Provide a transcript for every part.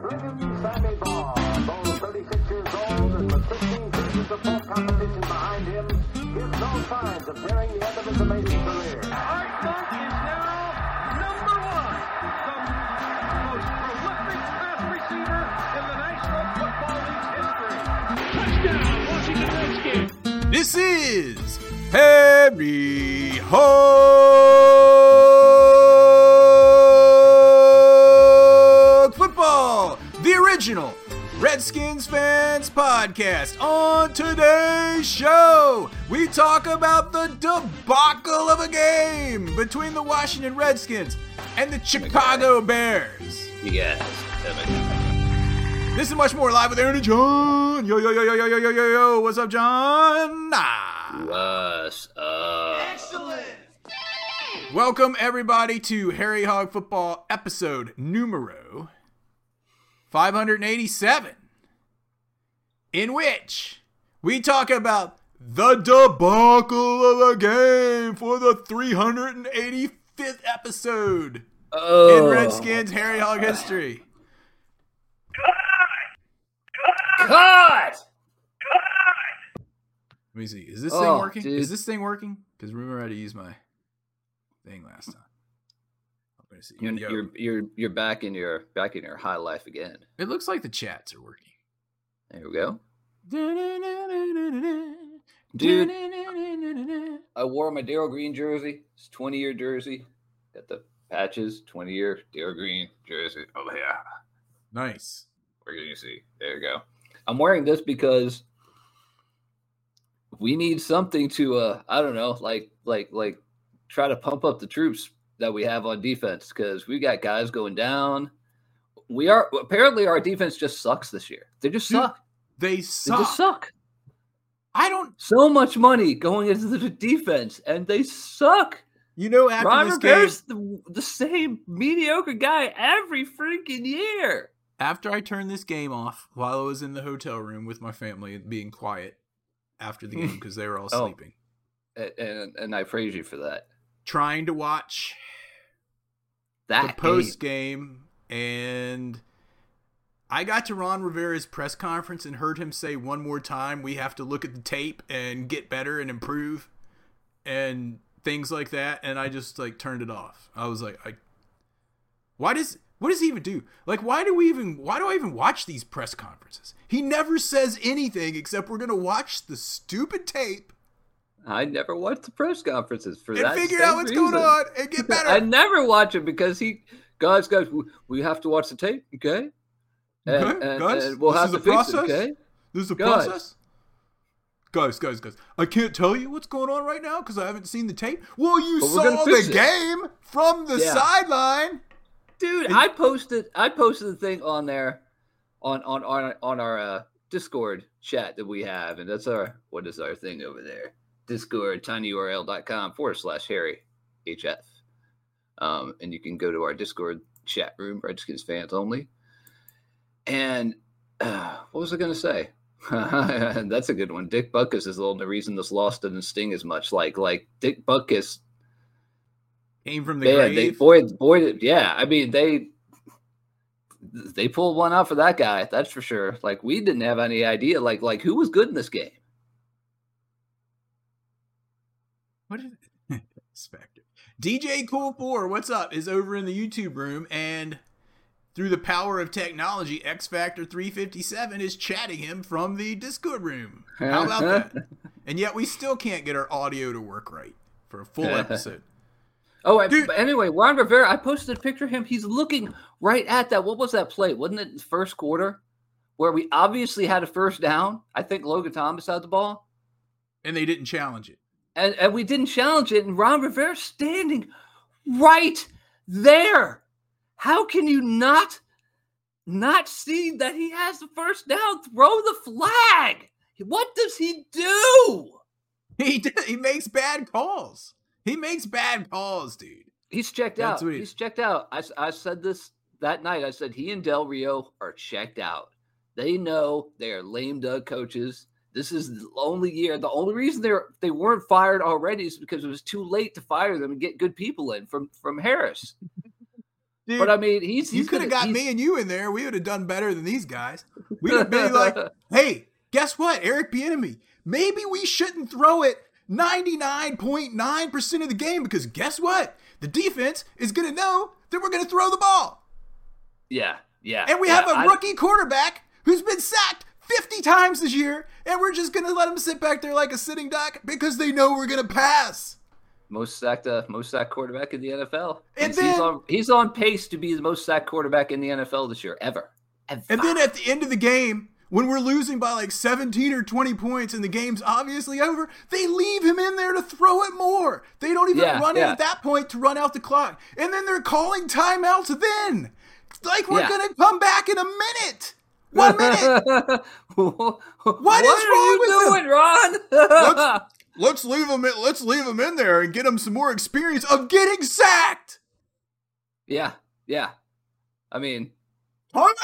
Brigham Sammy Baugh, though 36 years old and with 15 seasons of full competition behind him, gives no signs of nearing the end of his amazing career. Art Monk is now number one, the most prolific pass receiver in the National Football League's history. Touchdown, Washington Redskins. This is Harry Hog podcast. On today's show, we talk about the debacle of a game between the Washington Redskins and the Chicago Bears. You guys, This is much more live with Aaron and John. Yo, yo, yo, yo, yo, yo, yo, yo, yo. What's up, John? Ah. What's up? Excellent. Welcome everybody to Harry Hog Football episode numero 587 in which we talk about the debacle of a game for the 385th episode Oh, in Redskins Harry Hog history. cut! Let me see. Is this thing Oh, working? dude. Is this thing working? Because remember how to use my thing last time. I'm gonna see. You're, Yo. you're you're you're back in your back in your high life again. It looks like the chats are working. There we go, dude. I wore my Darrell Green jersey. It's 20 year jersey. Got the patches. 20 year Darrell Green jersey. Oh yeah, Nice. where can you see? There you go. I'm wearing this because we need something to uh I don't know, like like like try to pump up the troops that we have on defense because we got guys going down. We are apparently our defense just sucks this year. They just Dude, suck. They They suck. just suck. I don't. So much money going into the defense, and they suck. You know, after Ron this game, Rivera's the, the same mediocre guy every freaking year. after I turned this game off while I was in the hotel room with my family, being quiet after the game because they were all Oh. sleeping, And and I praise you for that. trying to watch That the post game, and I got to Ron Rivera's press conference and heard him say one more time, "We have to look at the tape and get better and improve," and things like that. And I just like turned it off. I was like, "I, why does what does he even do? Like, why do we even why do I even watch these press conferences? He never says anything except we're gonna watch the stupid tape I never watch the press conferences for and that. figure out what's going on and get better." I never watch it because he, guys, guys, we have to watch the tape, okay? And, Okay, and- guys, and we'll this have is to a fix process? it, okay? This is a Guys. process. Guys, guys, guys. I can't tell you what's going on right now because I haven't seen the tape. Well, you But saw the it. game from the Yeah. sideline. Dude, And- I posted I posted the thing on there on on on, on our uh, Discord chat that we have, and that's our what is our thing over there? Discord tinyurl.com forward slash Harry HF. Um, and you can go to our Discord chat room, Redskins fans only. And uh, what was I gonna say? That's a good one. Dick Butkus is the only reason this loss didn't sting as much. Like like Dick Butkus Came from the Man, they grave. boy, boy, yeah. I mean, they they pulled one out for that guy. That's for sure. Like we didn't have any idea. Like like who was good in this game? what is Spectre? DJ Cool Four, what's up? Is over in the YouTube room and through the power of technology, X Factor 357 is chatting him from the Discord room. How about that? And yet we still can't get our audio to work right for a full episode. Oh, but anyway, Ron Rivera. I posted a picture of him. He's looking right at that. What was that play? Wasn't it the first quarter where we obviously had a first down? I think Logan Thomas had the ball, And they didn't challenge it. and and we didn't challenge it. And Ron Rivera standing right there. How can you not not see that he has the first down? Throw the flag. What does he do? He did, he makes bad calls. He makes bad calls, dude. He's checked That's out. he- He's checked out. I, I said this that night. I said he and Del Rio are checked out. They know they are lame duck coaches. This is the only year. The only reason they're they weren't fired already is because it was too late to fire them and get good people in from from Harris. Dude, But I mean, he's, you could have got me and you in there. We would have done better than these guys. We'd have been like, hey, guess what, Eric Bieniemy? Maybe we shouldn't throw it 99.9% of the game because guess what? The defense is going to know that we're going to throw the ball. Yeah, yeah. And we yeah, have a I- rookie quarterback who's been sacked 50 times this year, and we're just going to let him sit back there like a sitting duck because they know we're going to pass. Most sacked, uh, most sacked quarterback in the NFL. And he's, then- on, he's on pace to be the most sacked quarterback in the NFL this year ever. Ever. And then at the end of the game, when we're losing by like 17 or 20 points and the game's obviously over, they leave him in there to throw it more. They don't even Yeah, run it yeah. at that point to run out the clock. And then they're calling timeouts then. Like we're Yeah. going to come back in a minute. One minute. what What is are wrong you with them? doing, Ron? Let's- let's leave him in, let's leave him in there and get him some more experience of getting sacked. yeah, yeah. I mean, Timeout.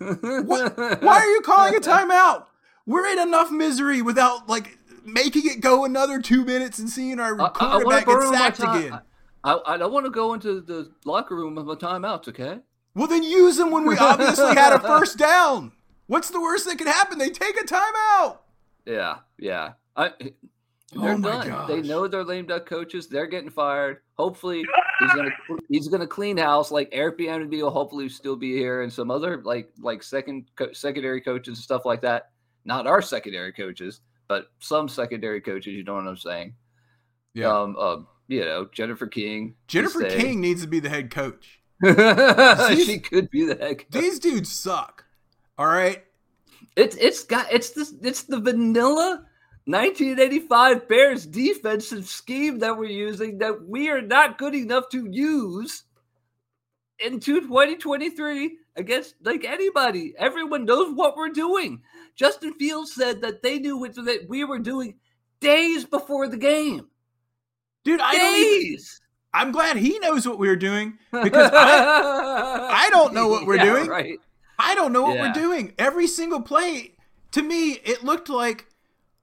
What? Why are you calling a timeout? We're in enough misery without like making it go another two minutes and seeing our I- I, I quarterback get sacked time. again. I, I don't want to go into the locker room with my timeouts, okay? Well, then use them when we obviously had a first down. What's the worst that could happen? They take a timeout. Yeah, yeah. I, Oh they're my done. They know they're lame duck coaches. They're getting fired. Hopefully, he's gonna he's gonna clean house. Like Eric Bieniemy will hopefully still be here, and some other like like second co- secondary coaches and stuff like that. Not our secondary coaches, but some secondary coaches. You know what I'm saying? Yeah. Um. um you know, Jennifer King. Jennifer. King needs to be the head coach. she could be the head coach. These dudes suck. All right. It's it's got it's this it's the vanilla 1985 Bears defensive scheme that we're using that we are not good enough to use in 2023 against like anybody. Everyone knows what we're doing. Justin Fields said that they knew what that we were doing days before the game. Dude, I even, Days. I'm glad he knows what we were doing because I I don't know what we're Yeah, doing. Right. I don't know what Yeah. we're doing. Every single play, to me, it looked like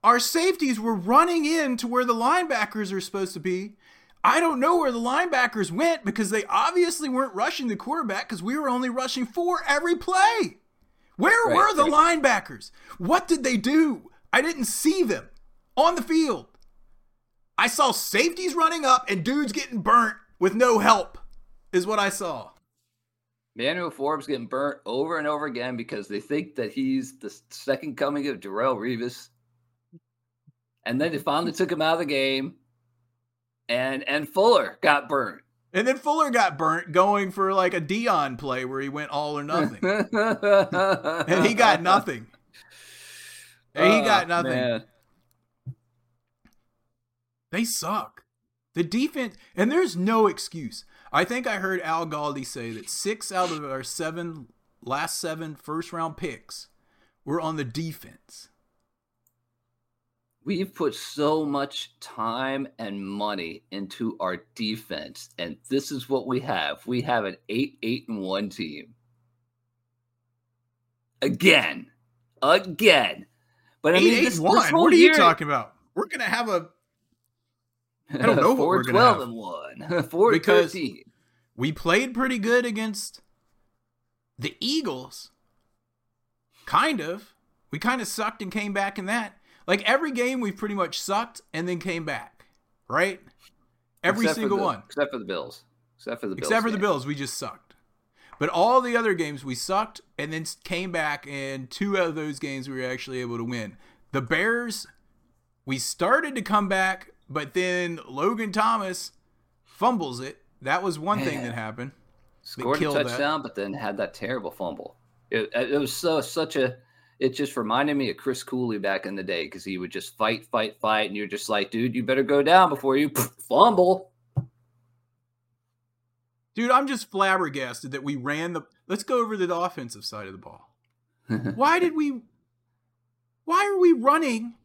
our safeties were running in to where the linebackers are supposed to be. I don't know where the linebackers went because they obviously weren't rushing the quarterback because we were only rushing four every play. Where Right, were the right. linebackers? What did they do? I didn't see them on the field. I saw safeties running up and dudes getting burnt with no help, is what I saw. Manuel Forbes getting burnt over and over again because they think that he's the second coming of Darrelle Revis. And then they finally took him out of the game. And and Fuller got burnt. And then Fuller got burnt going for like a Deion play where he went all or nothing. and and he got nothing. And he got oh, nothing. They suck. The defense, and there's no excuse. I think I heard Al Galdi say that six out of our seven last seven first round picks were on the defense. We've put so much time and money into our defense, and this is what we have. We have an eight, eight, and one team. Again, again. But I Eight, mean, eight, this, one. this What are you year- talking about? We're gonna have a. I don't know what we're gonna 12 have. and one. Four Because- 13. We played pretty good against the Eagles. Kind of. We kind of sucked and came back in that. Like every game, we pretty much sucked and then came back, right? Every Except single the- one. Except for the Bills. Except for the Bills. Except for the. Bills, we just sucked. But all the other games, we sucked and then came back, and two out of those games, we were actually able to win. The Bears, we started to come back, but then Logan Thomas fumbles it. That was one thing that happened. Scored a killed that. touchdown, but then had that terrible fumble. It, it was so such a. It just reminded me of Chris Cooley back in the day because he would just fight, fight, fight, and you're just like, dude, you better go down before you fumble. Dude, I'm just flabbergasted that we ran the. Let's go over to the offensive side of the ball. Why did we? Why are we running?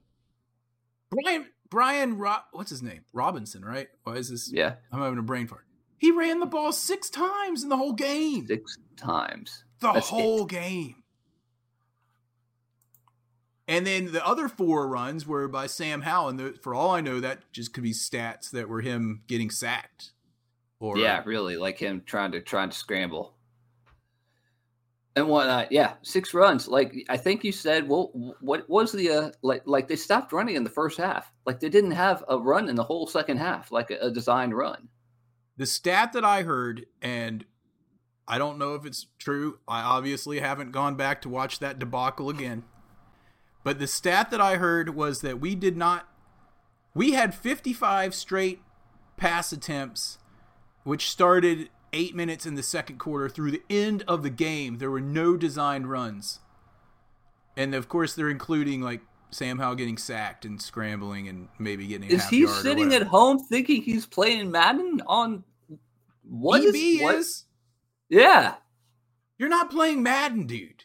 Brian Brian Ro- what's his name? Robinson, right? Why is this? yeah, I'm having a brain fart. He ran the ball six times in the whole game. six times. The That's whole it. game. And then the other four runs were by Sam Howell. And for all I know, that just could be stats that were him getting sacked. Or yeah, really, like him trying to trying to scramble and whatnot. Yeah, six runs. Like I think you said. Well, what was the uh, like? Like they stopped running in the first half. Like they didn't have a run in the whole second half, like a, a designed run. The stat that I heard, and I don't know if it's true. I obviously haven't gone back to watch that debacle again. But the stat that I heard was that we did not. We had 55 straight pass attempts, which started eight minutes in the second quarter through the end of the game. There were no designed runs. And of course, they're including like Sam Howell getting sacked and scrambling and maybe getting. A Is he sitting at home thinking he's playing Madden on what is EB what? is? Yeah, You're not playing Madden, dude.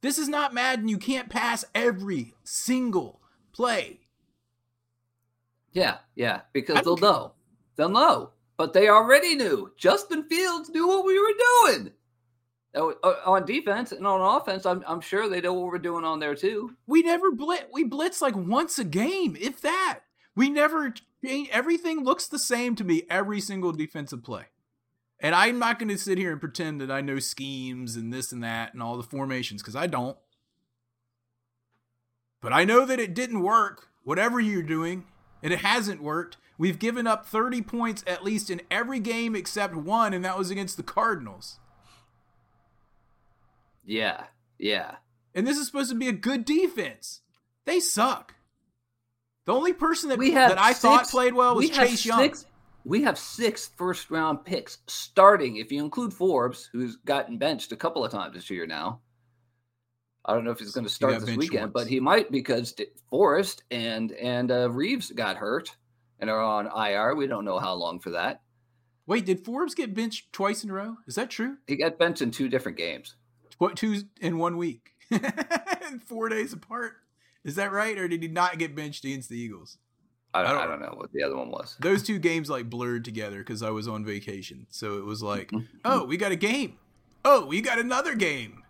This is not Madden. You can't pass every single play. yeah, yeah. Because they'll know, they'll know. But they already knew. Justin Fields knew what we were doing. Uh, On defense and on offense, I'm, I'm sure they know what we're doing on there too. We never blitz. We blitz like once a game, if that. We never change. Everything looks the same to me every single defensive play. And I'm not going to sit here and pretend that I know schemes and this and that and all the formations because I don't. But I know that it didn't work, whatever you're doing, and it hasn't worked. We've given up 30 points at least in every game except one, and that was against the Cardinals. Yeah, yeah. And this is supposed to be a good defense. They suck. The only person that, We have that I thought played well was we Chase Young. six- We have six first round picks starting, if you include Forbes, who's gotten benched a couple of times this year now. I don't know if he's going to start this weekend, but he might because Forrest and and uh, Reeves got hurt and are on IR. We don't know how long for that. Wait, did Forbes get benched twice in a row? Is that true? He got benched in two different games. What two in one week? Four days apart. Is that right? Or did he not get benched against the Eagles? I don't, I I don't- know what the other one was. Those two games like blurred together because I was on vacation. So it was like, Mm-hmm. oh, we got a game. Oh, we got another game.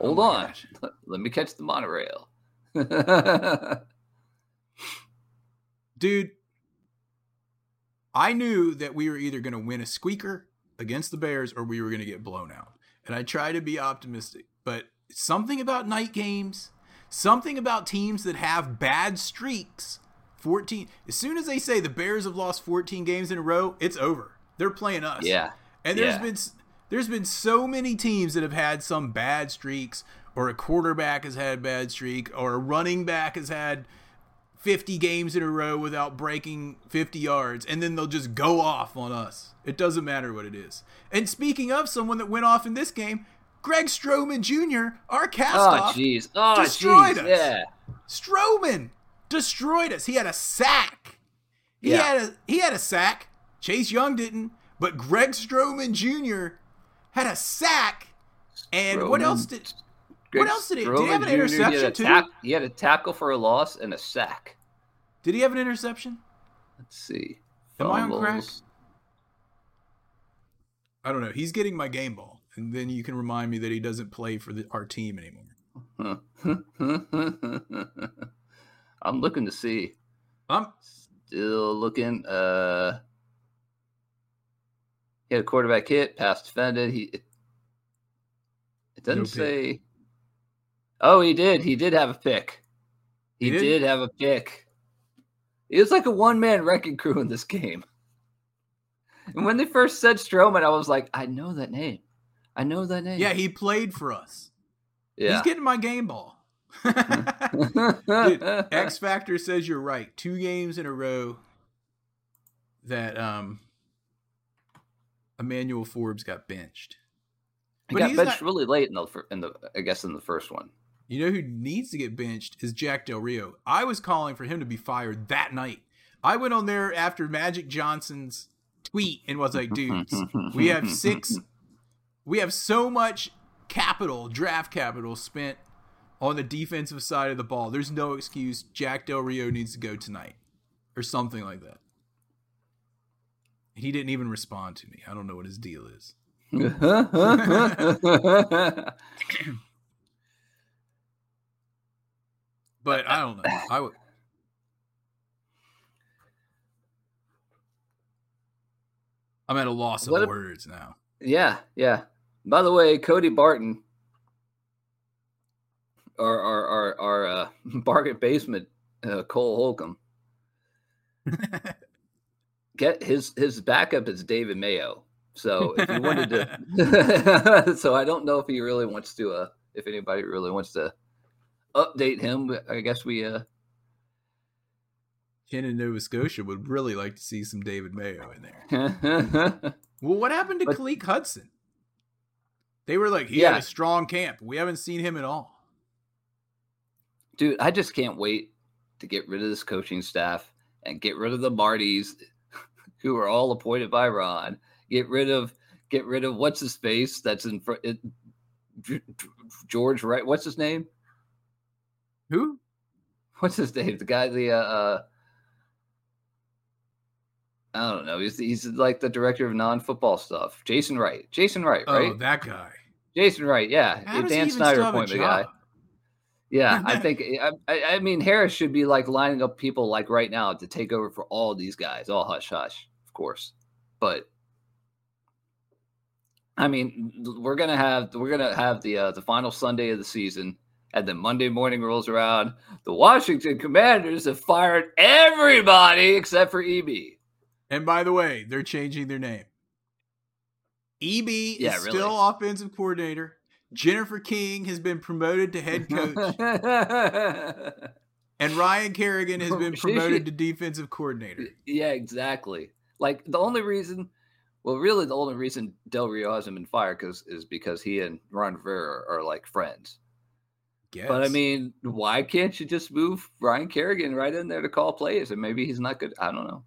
Hold Oh on, let me catch the monorail. dude i knew that we were either going to win a squeaker against the bears or we were going to get blown out and i try to be optimistic but something about night games something about teams that have bad streaks 14 as soon as they say the bears have lost 14 games in a row it's over they're playing us yeah, and there's Yeah. been there's been so many teams that have had some bad streaks, or a quarterback has had a bad streak, or a running back has had 50 games in a row without breaking 50 yards, and then they'll just go off on us. It doesn't matter what it is. And speaking of someone that went off in this game, Greg Stroman Jr., our oh castoff, jeez, oh destroyed jeez, us. yeah. Stroman destroyed us. He had a sack. He Yeah. had a he had a sack. Chase Young didn't, but Greg Stroman Jr. had a sack. And what else did Greg what else did he? Did he Stroman have an Jr. Interception too? tack- he had a tackle for a loss and a sack. Did he have an interception? Let's see. Am I on crack? I don't know. He's getting my game ball, and then you can remind me that he doesn't play for the, our team anymore. I'm looking to see. Um, Still looking. Uh, he had a quarterback hit, pass defended. He. It, it doesn't No say. Oh, he did. He did have a pick. He, He did? did? have a pick. It was like a one man wrecking crew in this game. And when they first said Stroman, I was like, I know that name. I know that name. yeah, he played for us. yeah. He's getting my game ball. Dude, X Factor says you're right. Two games in a row that um Emmanuel Forbes got benched. he but got he's benched not- really late in the in the I guess in the first one. You know who needs to get benched is Jack Del Rio. I was calling for him to be fired that night. I went on there after Magic Johnson's tweet and was like, dudes, we have six we have so much capital, draft capital spent on the defensive side of the ball. There's no excuse. Jack Del Rio needs to go tonight. Or something like that. He didn't even respond to me. I don't know what his deal is. But I don't know. I would I'm at a loss of What a- words now. Yeah, yeah. By the way, Cody Barton, our our our, our uh, bargain basement, uh, Cole Holcomb, get his his backup is David Mayo. So if you wanted to, so I don't know if he really wants to. Uh, if anybody really wants to update him, but I guess we. uh Ken in Nova Scotia would really like to see some David Mayo in there. Well, what happened to But- Hudson? They were like, he had a strong camp. We haven't seen him at all. dude, I just can't wait to get rid of this coaching staff and get rid of the Martys, who are all appointed by Ron. Get rid of get rid of what's his face that's in front. It, G- G- George, right? What's his name? Who? What's his name? The guy, the uh, uh I don't know. He's he's like the director of non-football stuff. Jason Wright. Jason Wright, right? Oh, that guy. Jason Wright. Yeah, How does he Dan even Snyder still have a appointment guy. job? Yeah, I think I, I, mean Harris should be like lining up people like right now to take over for all these guys. All hush hush, of course. But I mean, we're gonna have we're gonna have the uh, the final Sunday of the season, and then Monday morning rolls around. The Washington Commanders have fired everybody except for EB. And by the way, they're changing their name. EB Yeah, is really. still offensive coordinator. Jennifer King has been promoted to head coach, and Ryan Kerrigan has been promoted to defensive coordinator. Yeah, exactly. Like the only reason, well, really the only reason Del Rio hasn't been fired because is because he and Ron Rivera are, are like friends. Guess. But I mean, why can't you just move Ryan Kerrigan right in there to call plays? And maybe he's not good. I don't know.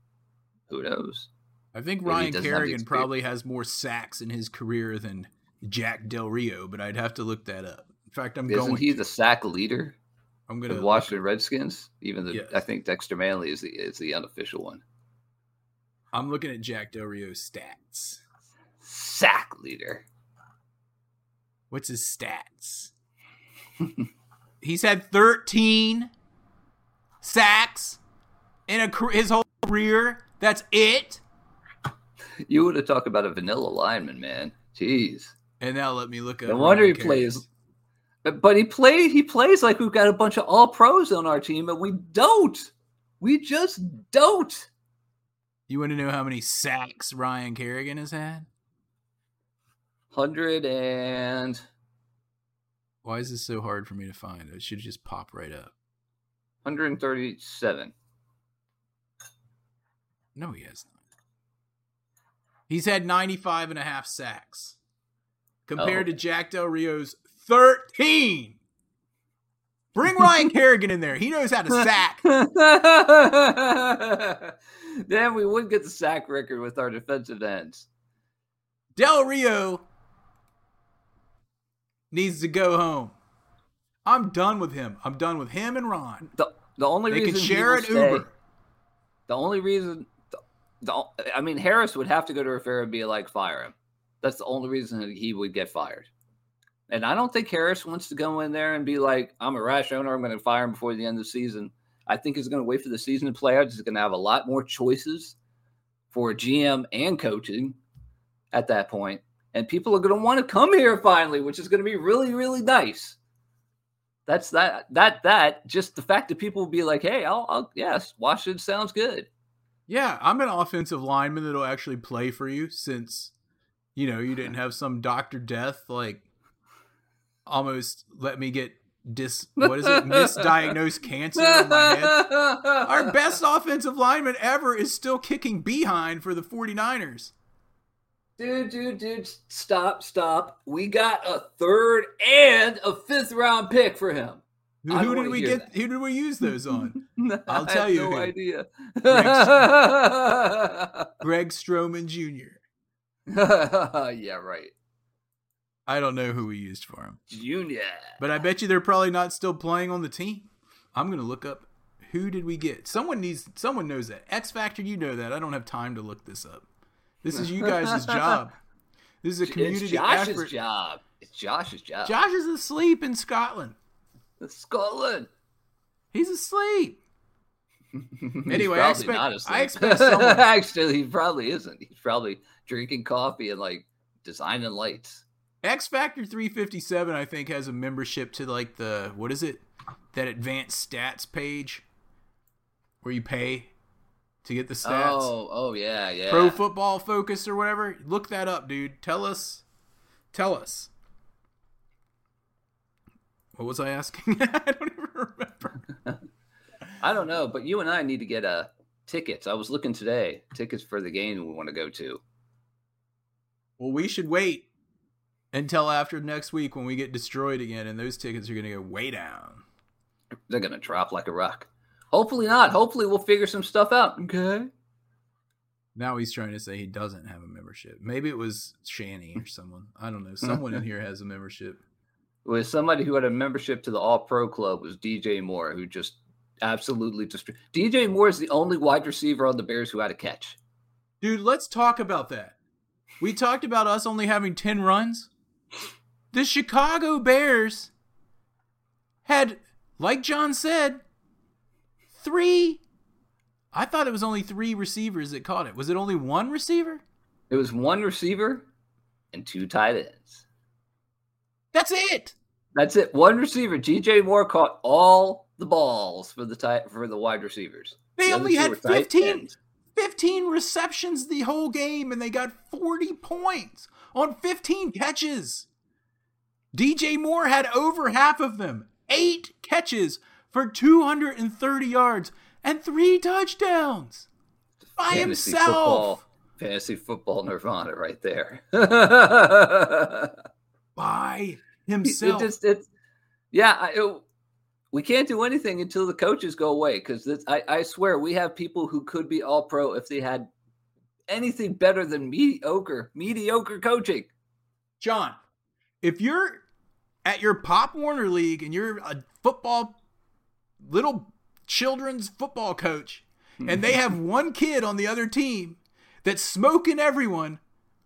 Who knows? I think maybe Ryan doesn't have the Kerrigan probably has more sacks in his career than Jack Del Rio, but I'd have to look that up. In fact, I'm going Isn't he the sack leader I'm going the to Washington Redskins? Even the Yes. I think Dexter Manley is the is the unofficial one. I'm looking at Jack Del Rio's stats. Sack leader. What's his stats? He's had 13 sacks in a his whole career. That's it. You would have talked about a vanilla lineman, man. Jeez. And now let me look up. No wonder he plays- But but he play he plays like we've got a bunch of all pros on our team, and we don't. We just don't. You want to know how many sacks Ryan Kerrigan has had? Hundred and Why is this so hard for me to find? It should just pop right up. hundred and thirty-seven. No, he has not. He's had 95 and a half sacks compared Oh. to Jack Del Rio's 13. Bring Ryan Kerrigan in there. He knows how to sack. then we would get the sack record with our defensive ends. Del Rio needs to go home. I'm done with him. I'm done with him and Ron. The the only They reason can share an stay- Uber. The only reason, the, I mean, Harris would have to go to Rivera and be like, fire him. That's the only reason he would get fired. And I don't think Harris wants to go in there and be like, I'm a rash owner. I'm going to fire him before the end of the season. I think he's going to wait for the season to play out. He's going to have a lot more choices for GM and coaching at that point. And people are going to want to come here finally, which is going to be really, really nice. That's that, that, that, just the fact that people will be like, hey, I'll, I'll yes, Washington sounds good. Yeah, I'm an offensive lineman that'll actually play for you since, you know, you didn't have some Dr. Death like almost let me get dis what is it misdiagnosed cancer in my head. Our best offensive lineman ever is still kicking behind for the 49ers. Dude, dude, dude, stop, stop. We got a third and a fifth round pick for him. Who, who did we get? Who did we use those on? I'll I tell have you No who. idea. Greg Stroman Jr. yeah, right. I don't know who we used for him, Junior. but I bet you they're probably not still playing on the team. I'm gonna look up who did we get. Someone needs. Someone knows that. X Factor, you know that. I don't have time to look this up. This is you guys' job. This is a community it's Josh's effort. job. It's Josh's job. Josh is asleep in Scotland. Scotland. He's asleep. Anyway, I expect- not I expect someone- Actually, he probably isn't. He's probably drinking coffee and like designing lights. X Factor 357, I think, has a membership to like the what is it? That advanced stats page where you pay to get the stats. Oh, oh yeah, yeah. Pro Football Focus or whatever. Look that up, dude. Tell us. Tell us. What was I asking? I don't even remember. I don't know, but you and I need to get uh tickets. I was looking today, tickets for the game we want to go to. Well, we should wait until after next week when we get destroyed again, and those tickets are going to go way down. They're gonna drop like a rock. Hopefully not. Hopefully we'll figure some stuff out. Okay. Now he's trying to say he doesn't have a membership. Maybe it was Shanny or someone. I don't know. Someone in here has a membership. With somebody who had a membership to the All Pro Club was DJ Moore, who just absolutely destroyed. DJ Moore is the only wide receiver on the Bears who had a catch. Dude, let's talk about that. We talked about us only having 10 runs. The Chicago Bears had, like John said, three. I thought it was only three receivers that caught it. Was it only one receiver? It was one receiver and two tight ends. That's it. That's it. One receiver. DJ Moore caught all the balls for the tight for the wide receivers. They The only had were 15, 15 receptions the whole game, and they got 40 points on 15 catches. DJ Moore had over half of them, eight catches for 230 yards and three touchdowns by Fantasy himself. Football, fantasy football nirvana right there. By it himself. just it, yeah. I, it, we can't do anything until the coaches go away because I, I swear we have people who could be all pro if they had anything better than mediocre mediocre coaching. John, if you're at your Pop Warner League and you're a football, little children's football coach, and they have one kid on the other team that's smoking everyone,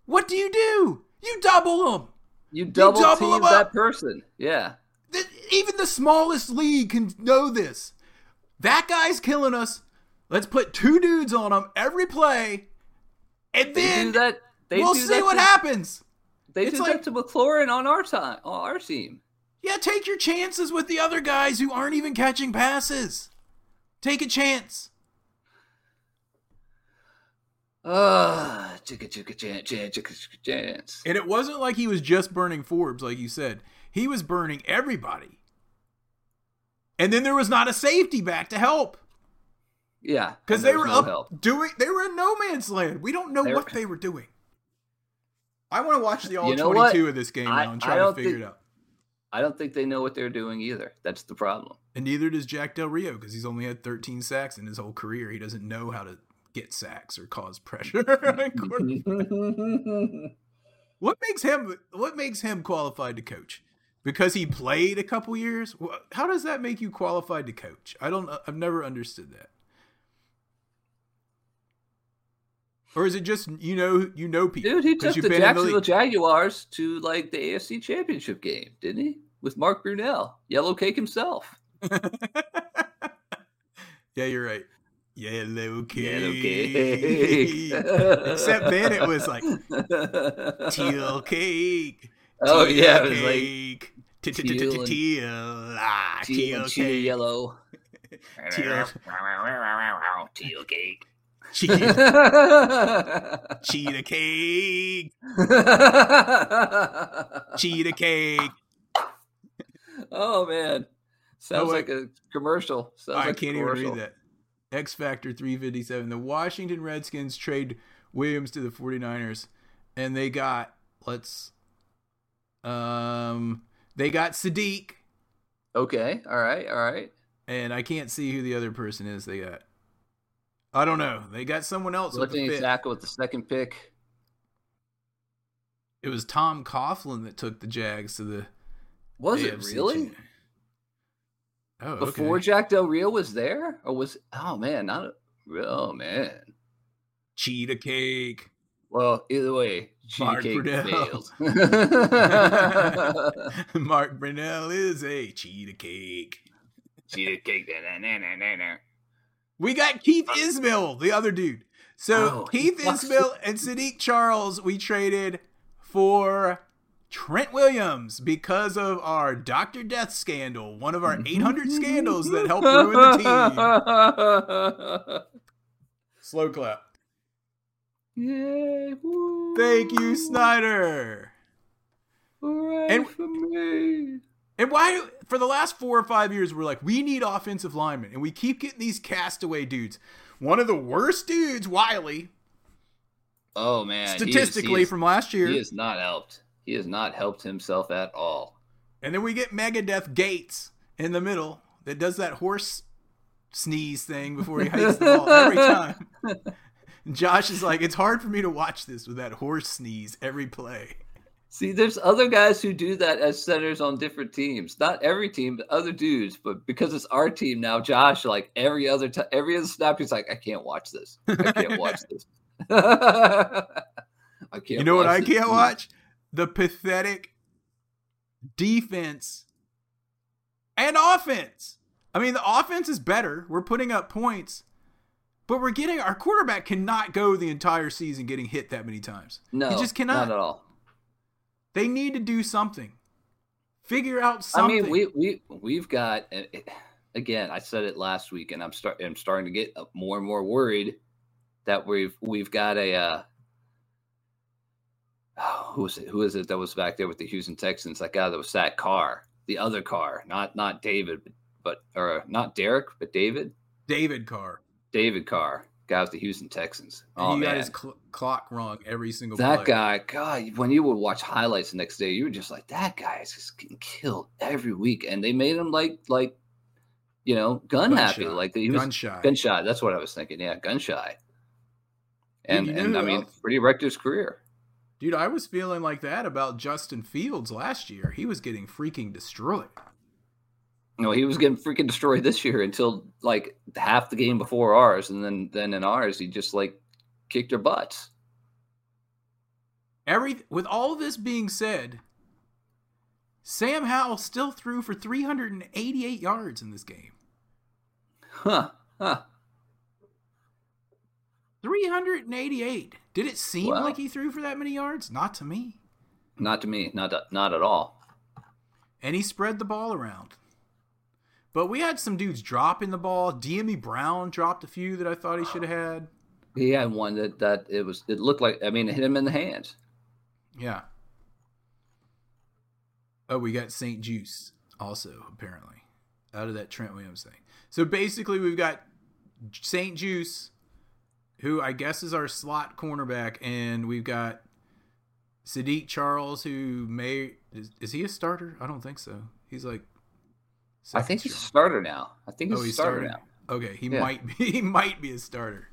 what do you do? You double them. You double, double team that person. Yeah. Even the smallest league can know this. That guy's killing us. Let's put two dudes on him every play, and They then do that. We'll see what to, happens. They It's do like- that to McLaurin on our time on our team. Yeah, take your chances with the other guys who aren't even catching passes. Take a chance. Ah, chicka chicka chance, chance, chicka chicka chance. And it wasn't like he was just burning Forbes, like you said. He was burning everybody. And then there was not a safety back to help Yeah, because they were no up help. doing. They were in no man's land. We don't know They what they were doing. I want to watch the all You know twenty-two what? of this game I- now and try to figure think- it out. I don't think they know what they're doing either. That's the problem. And neither does Jack Del Rio because he's only had 13 sacks in his whole career. He doesn't know how to get sacks or cause pressure. What makes him what makes him qualified to coach? Because he played a couple years? How does that make you qualified to coach? I don't uh, I've never understood that. Or is it just you know you know people? Dude, he 'Cause took you've the Jacksonville league. Jaguars to like the AFC Championship game, didn't he? With Mark Brunell, Yellow Cake himself. yeah, you're right. Yellow cake. Yellow Cake. Except then it was like teal cake. Oh teal yeah, it was like cake. teal Teal, ah, teal, teal and cheetah cake. yellow. Teal, teal cake. cheetah, cheetah cake, cheetah cake. oh man, sounds wait. like a commercial. Sounds I like a can't even read that. X Factor 357. The Washington Redskins trade Williams to the 49ers and they got let's um they got Saahdiq Okay, all right, all right. and I can't see who the other person is they got. I don't know. They got someone else with Looking the at tackle with the second pick. It was Tom Coughlin that took the Jags to the Was it really? Oh, Before okay. Jack Del Rio was there, or was? Oh man, not. A, oh man. Cheetah cake. Well, either way, Mark cheesecake Brunell. failed. Mark Brunell is a cheetah cake. cheetah cake. na, na, na. We got Keith Ismael, the other dude. So Oh, Keith Ismael and Saahdiq Charles, we traded for Trent Williams because of our Doctor Death scandal, one of our 800 scandals that helped ruin the team. Slow clap. Yay, woo. Thank you, Snyder. Hooray And- for me. And why, for the last four or five years, we're like, we need offensive linemen, and we keep getting these castaway dudes. One of the worst dudes, Wiley, Oh man, he is- statistically he is, from last year. he has not helped. He has not helped himself at all. And then we get Megadeth Gates in the middle that does that horse sneeze thing before he hikes the ball every time. Josh is like, it's hard for me to watch this with that horse sneeze every play. See, there's other guys who do that as centers on different teams. Not every team, but other dudes. But because it's our team now, Josh, like every other time, every other snap, he's like, I can't watch this. I can't watch this. I can't. You know what I can't watch? The pathetic defense and offense. I mean, the offense is better. We're putting up points, but we're getting our quarterback cannot go the entire season getting hit that many times. No, he just cannot. Not at all. They need to do something. Figure out something. I mean, we we we've got again. I said it last week, and I'm start I'm starting to get more and more worried that we've we've got a. Uh, Oh, who was it? Who is it that was back there with the Houston Texans? That guy that was that car, the other car, not not David, but or uh, not Derek, but David, David Carr. David Carr, guy with the Houston Texans. Oh he got man, his cl- clock wrong every single that play. guy, God, when you would watch highlights the next day, you were just like, that guy is just getting killed every week, and they made him like, like, you know, gun happy, like he was gun shy. gun shy. That's what I was thinking. Yeah, gun shy. And you know and I mean, pretty wrecked his career. Dude, I was feeling like that about Justin Fields last year. He was getting freaking destroyed. No, he was getting freaking destroyed this year until like half the game before ours, and then then in ours, he just like kicked their butts. Every with all this being said, Sam Howell still threw for 388 yards in this game. Huh? Huh? 388. Did it seem Wow. like he threw for that many yards? Not to me. Not to me. Not not at all. And he spread the ball around. But we had some dudes dropping the ball. Dyami Brown dropped a few that I thought he should have had. He had one that that it was. It looked like. I mean, it hit him in the hands. Yeah. Oh, we got St-Juste also, apparently, out of that Trent Williams thing. So basically, we've got St-Juste, who I guess is our slot cornerback, and we've got Saahdiq Charles, who may. Is, is he a starter? I don't think so. He's like. I think he's a starter now. I think oh, he's, Oh, a he's starter starting. now. Okay, he Yeah. might be. He might be a starter.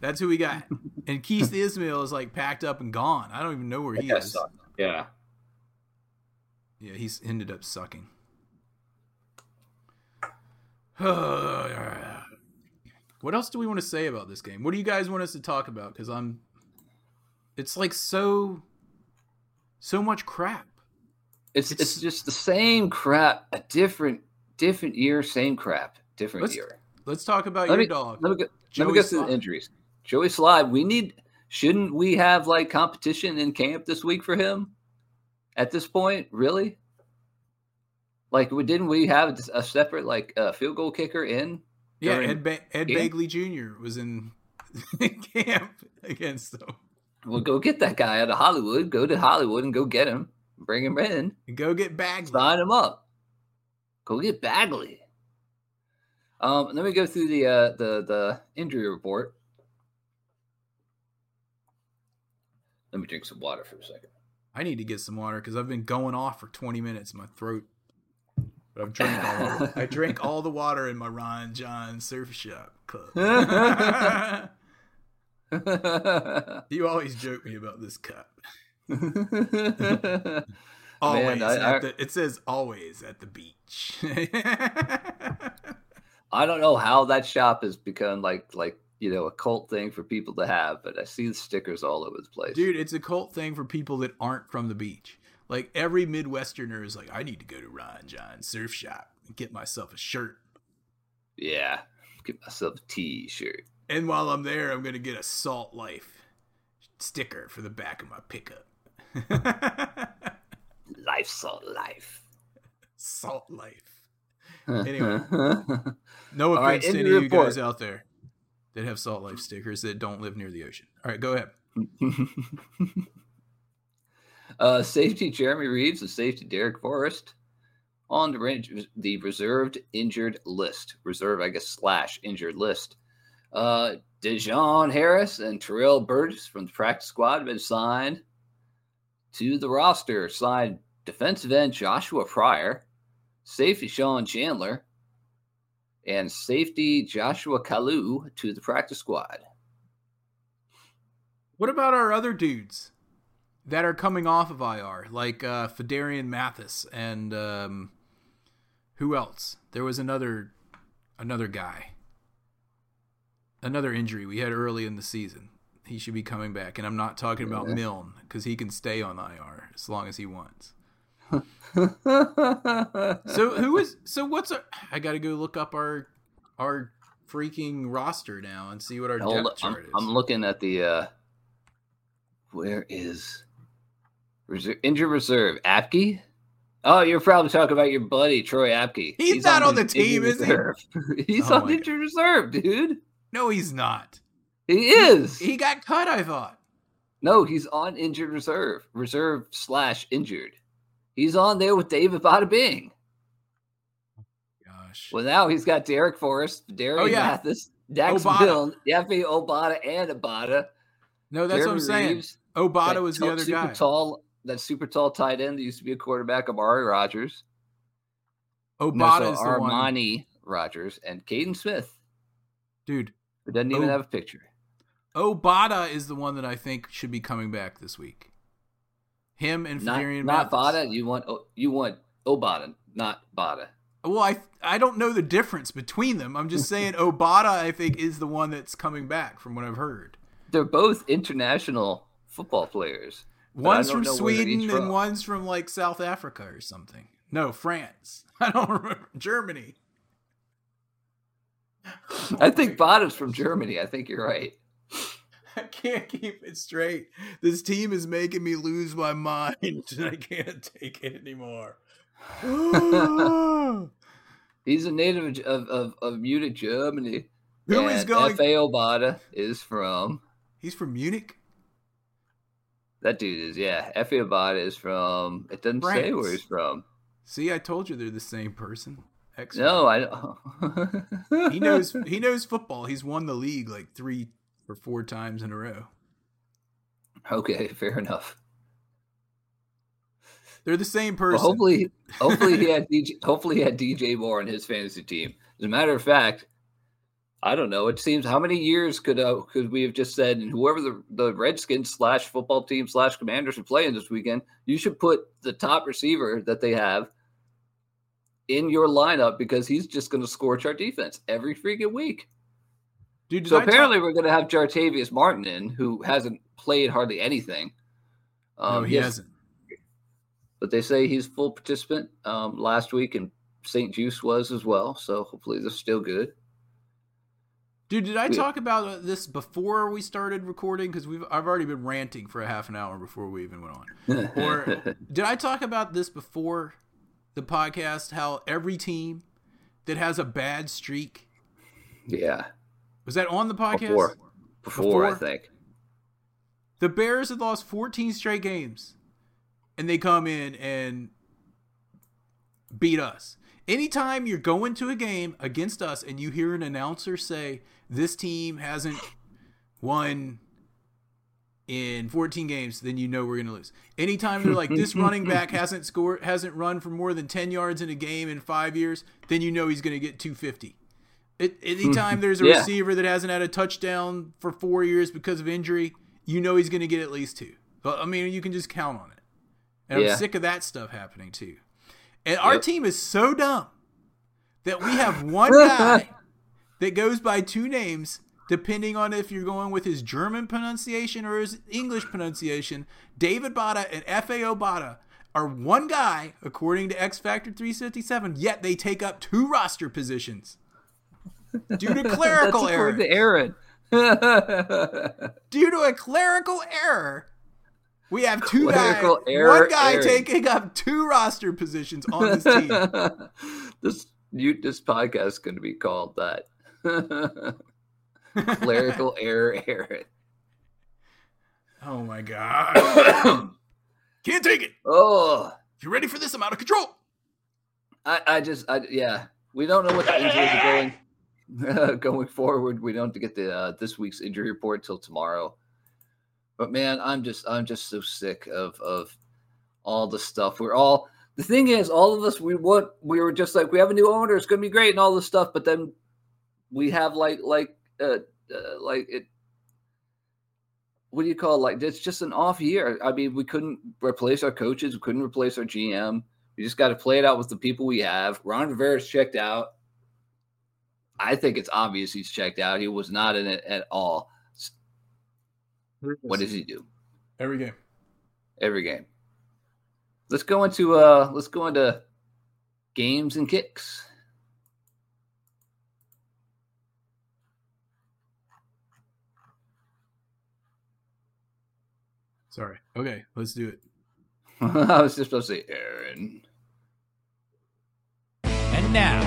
That's who we got. and Keith Ismael is like packed up and gone. I don't even know where he is. sucked. yeah. Yeah, he's ended up sucking. what else do we want to say about this game? What do you guys want us to talk about? Because I'm, it's like so, so much crap. It's, It's- it's just the same crap, a different different year, same crap, different Let's year. Let's talk about Let your me, dog. let me go, let me go through the injuries. Joey Slye, we need shouldn't we have like competition in camp this week for him? At this point, really? Like, we didn't we have a separate like uh, field goal kicker in? Yeah, Ed, ba- Ed? Bagley Jr. was in camp against them. Well, go get that guy out of Hollywood. Go to Hollywood and go get him. Bring him in. Go get Bagley. Sign him up. Go get Bagley. Um, let me go through the uh, the the injury report. Let me drink some water for a second. I need to get some water because I've been going off for 20 minutes. My throat. But I've drank all. Of, I drank all the water in my Ron Jon Surf Shop cup. you always joke me about this cup. Always I- at I- the, it says always at the beach. I don't know how that shop has become like like you know a cult thing for people to have, but I see the stickers all over the place. Dude, it's a cult thing for people that aren't from the beach. Like every Midwesterner is like, I need to go to Ron Jon Surf Shop and get myself a shirt. Yeah, Get myself a T-shirt. And while I'm there, I'm gonna get a Salt Life sticker for the back of my pickup. life, salt life. Salt Life. Anyway. No All right, offense to any of you guys out there that have Salt Life stickers that don't live near the ocean. All right, go ahead. Uh, safety Jeremy Reaves and safety Darrick Forrest on the, the reserved injured list. Reserve, I guess, slash injured list. Uh, De'Jon Harris and Terrell Burgess from the practice squad have been signed to the roster. Signed defensive end Joshua Pryor, safety Sean Chandler, and safety Joshua Kalu to the practice squad. What about our other dudes that are coming off of IR, like uh, Phidarian Mathis and um, who else? There was another another guy, another injury we had early in the season. He should be coming back, and I'm not talking about. Milne because he can stay on IR as long as he wants. So who is? So what's? Our, I got to go look up our our freaking roster now and see what our Hold depth chart I'm, is. I'm looking at the uh where is reserve, injured reserve Apke? Oh, you're probably talking about your buddy Troy Apke. He's not on the injured team, is he? He's Oh on injured reserve, dude. no, he's not. He is. He got cut. I thought. no, he's on injured reserve, reserve slash injured. He's on there with David Bada Bing. Gosh. Well, now he's got Darrick Forrest, Derek Oh, yeah. Mathis, Dax. Milne, Efe Obada, and Abada. No, that's what I'm saying. Reaves, Obada was the other super guy. tall, that super tall tight end that used to be a quarterback of Ari Rogers. No, Obada so is the one. Armani Rogers and Caden Smith, Dude, who doesn't even Oh. have a picture. Obada is the one that I think should be coming back this week. Him and Not, Phidarian not Bada. You want O- you want Obada, not Bada. Well, I I don't know the difference between them. I'm just saying Obada I think is the one that's coming back from what I've heard. They're both international football players. One's from know where they're Sweden and one's from like South Africa or something. No, France. I don't remember. Germany. I think Bada's from Germany. I think you're right. I can't keep it straight. This team is making me lose my mind, and I can't take it anymore. He's a native of, of, of Munich, Germany. is And going? Efe Obada is from He's from Munich. That dude is yeah. Efe Obada is from. It doesn't say where he's from. See, I told you they're the same person. Expert. No, I don't. he knows. He knows football. He's won the league like three or four times in a row. Okay, fair enough. They're the same Well, person. hopefully, hopefully he had DJ, hopefully he had DJ Moore on his fantasy team. As a matter of fact, I don't know. It seems how many years could uh, could we have just said, and whoever the, the Redskins slash football team slash Commanders are playing this weekend, you should put the top receiver that they have in your lineup because he's just going to scorch our defense every freaking week. Dude, So I talk- apparently, we're going to have Jartavius Martin in, who hasn't played hardly anything. no, Um, he has- hasn't. but they say he's full participant um, last week, and St-Juste was as well. So hopefully they're still good. Dude, did I talk about uh, this before we started recording? Because we've I've already been ranting for a half an hour before we even went on. Or did I talk about this before the podcast? How every team that has a bad streak yeah, was that on the podcast? before, before, I think. The Bears had lost 14 straight games, and they come in and beat us. Anytime you're going to a game against us and you hear an announcer say, This team hasn't won in 14 games, then you know we're going to lose. Anytime they're like, This running back hasn't scored, hasn't run for more than 10 yards in a game in five years, then you know he's going to get 250. It, anytime there's a Yeah. receiver that hasn't had a touchdown for four years because of injury, you know he's going to get at least two. But I mean, you can just count on it. And Yeah. I'm sick of that stuff happening too. And our Yep. team is so dumb that we have one guy that goes by two names, depending on if you're going with his German pronunciation or his English pronunciation. David Bada and Efe Obada are one guy, according to X Factor 357, yet they take up two roster positions. Due to clerical error. to Aaron. Due to a clerical error, we have two guys. Clerical error, One guy Aaron. taking up two roster positions on this team. this you, this podcast is going to be called that. Clerical error, Aaron. oh my god! Can't take it. Oh, If you're ready for this, I'm out of control. I, I just, I, yeah, we don't know what the injuries are going going forward. We don't get the uh, this week's injury report till tomorrow. But man, I'm just, I'm just so sick of of all the stuff. We're all the thing is, all of us, we want, we were just like, we have a new owner, it's gonna be great and all this stuff. But then we have like, like, uh, uh like it. What do you call it? like? It's just an off year. I mean, we couldn't replace our coaches, we couldn't replace our GM. We just got to play it out with the people we have. Ron Rivera's checked out. I think it's obvious he's checked out. He was not in it at all. What does he do Every game. every game? Let's go into uh let's go into games and kicks. Sorry. Okay, let's do it. I was just supposed to say Aaron. And now,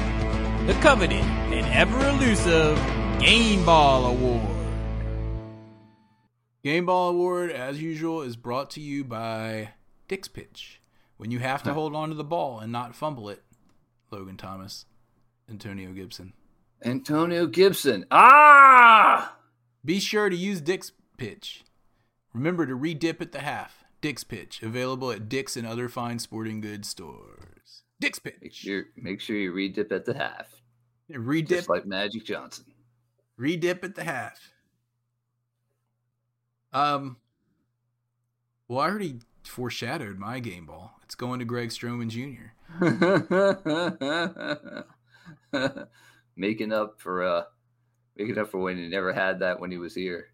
the coveted and ever elusive Game Ball Award. Game Ball Award, as usual, is brought to you by Dick's Pitch. When you have to hold on to the ball and not fumble it, Logan Thomas, Antonio Gibson. Antonio Gibson. Ah! Be sure to use Dick's Pitch. Remember to re-dip at the half. Dick's Pitch, available at Dick's and other fine sporting goods stores. Dick's Make Pitch. sure make sure you re-dip at the half. Re-dip, Just like Magic Johnson. re-dip at the half. Um. Well, I already foreshadowed my game ball. It's going to Greg Stroman Jr. making up for uh making up for when he never had that when he was here.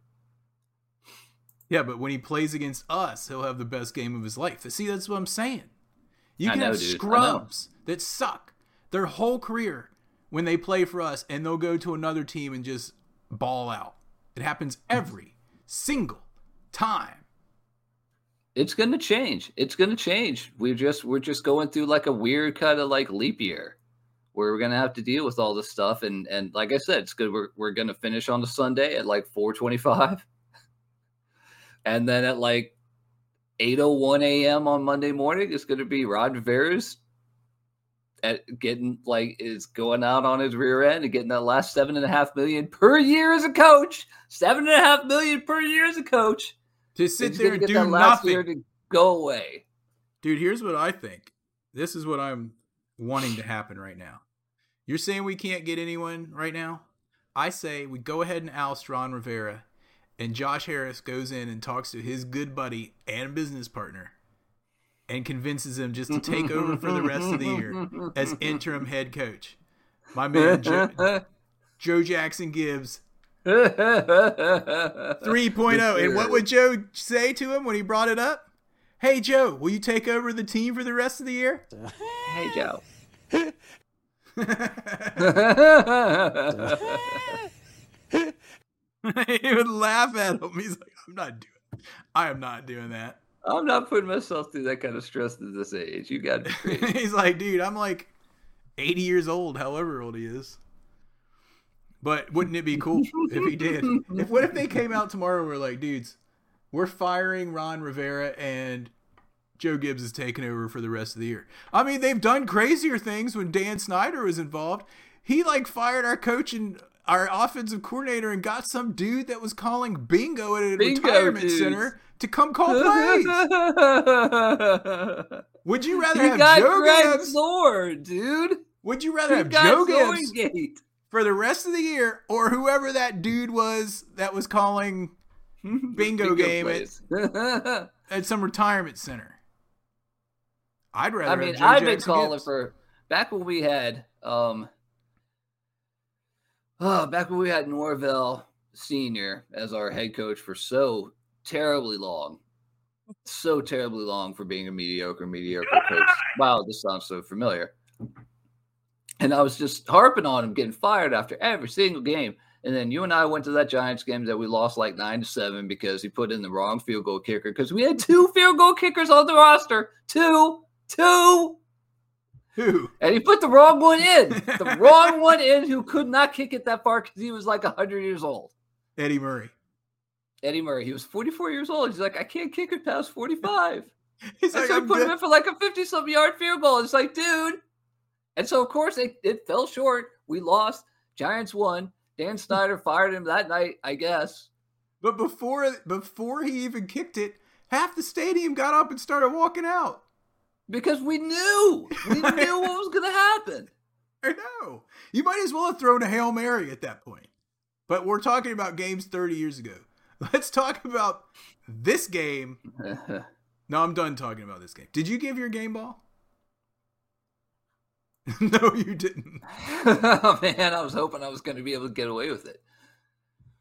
Yeah, but when he plays against us, he'll have the best game of his life. See, that's what I'm saying. You can know, have dude. Scrubs that suck their whole career when they play for us, and they'll go to another team and just ball out. It happens every single time. It's gonna change. It's gonna change. We're just we're just going through like a weird kind of like leap year where we're gonna have to deal with all this stuff and and like I said, it's good we're we're gonna finish on the Sunday at like 425. And then at like 8:01 a.m. on Monday morning, it's gonna be Rod Rivera's at getting like is going out on his rear end and getting that last seven and a half million per year as a coach. Seven and a half million per year as a coach. To sit there and do that last year nothing. to go away. Dude, here's what I think. This is what I'm wanting to happen right now. You're saying we can't get anyone right now? I say we go ahead and oust Ron Rivera, and Josh Harris goes in and talks to his good buddy and business partner and convinces him just to take over for the rest of the year as interim head coach. My man, Joe, Joe Jackson Gibbs 3.0. And what would Joe say to him when he brought it up? Hey, Joe, will you take over the team for the rest of the year? Hey Joe. he would laugh at him. He's like, I'm not doing I am not doing that. I'm not putting myself through that kind of stress at this age. You got to be. He's like, dude, I'm like 80 years old, however old he is. But wouldn't it be cool if he did? If what if they came out tomorrow and were like, dudes, we're firing Ron Rivera and Joe Gibbs is taking over for the rest of the year. I mean, they've done crazier things when Dan Snyder was involved. He like fired our coach and our offensive coordinator and got some dude that was calling bingo at a Bingo retirement dudes. center to come call plays. Would you rather you have got Joe Greg Gibbs? Zor, dude. Would you rather You have got Joe Gibbs. For the rest of the year, or whoever that dude was that was calling bingo, game at, at some retirement center? I'd rather. I mean, have I've been calling Gibbs. for back when we had um oh, back when we had Norvell Senior as our head coach for so terribly long. So terribly long for being a mediocre, mediocre coach. Wow, this sounds so familiar. And I was just harping on him getting fired after every single game. And then you and I went to that Giants game that we lost like nine to seven because he put in the wrong field goal kicker because we had two field goal kickers on the roster. Two, two. Who? And he put the wrong one in. The wrong one in who could not kick it that far because he was like 100 years old. Eddie Murray. Eddie Murray. He was 44 years old. He's like, I can't kick it past 45. He's And like, so I'm he put him in for like a 50 something yard field goal. It's like, dude. And so, of course, it, it fell short. We lost. Giants won. Dan hmm. Snyder fired him that night, I guess. But before before he even kicked it, half the stadium got up and started walking out. Because we knew. We knew what was going to happen. I know. You might as well have thrown a Hail Mary at that point. But we're talking about games 30 years ago. Let's talk about this game. No, I'm done talking about this game. Did you give your game ball? no, you didn't. oh, man, I was hoping I was going to be able to get away with it.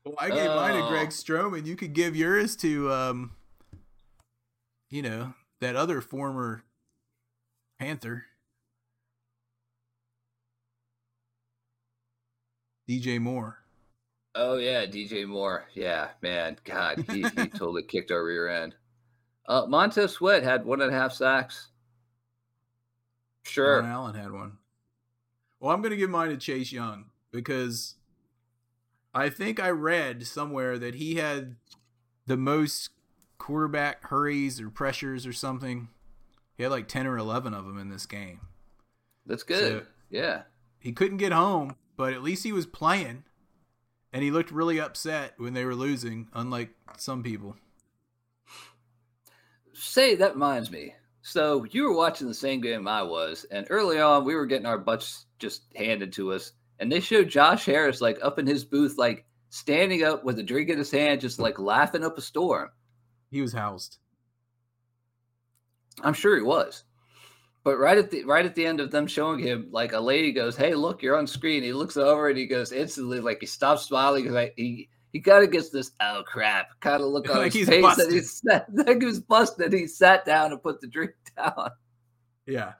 Well, I gave mine to Oh. Greg Stroman. You could give yours to, um, you know, that other former Panther, DJ Moore. Oh yeah, DJ Moore. Yeah, man. God, he, he totally kicked our rear end. Uh, Montez Sweat had one and a half sacks. Sure. Ron Allen had one. Well, I'm going to give mine to Chase Young because I think I read somewhere that he had the most quarterback hurries or pressures or something. He had like 10 or 11 of them in this game. That's good. So- yeah. He couldn't get home, but at least he was playing. And he looked really upset when they were losing, unlike some people. Say that reminds me. So you were watching the same game I was, and early on we were getting our butts just handed to us, and they showed Josh Harris like up in his booth, like standing up with a drink in his hand, just like laughing up a storm. He was housed. I'm sure he was. But right at the right at the end of them showing him, like a lady goes, "Hey, look, you're on screen." He looks over and he goes instantly, like he stops smiling because he he kind of gets this oh crap kind of look on Like his face that busted. he sat, like he was busted. He sat down and put the drink down. Yeah.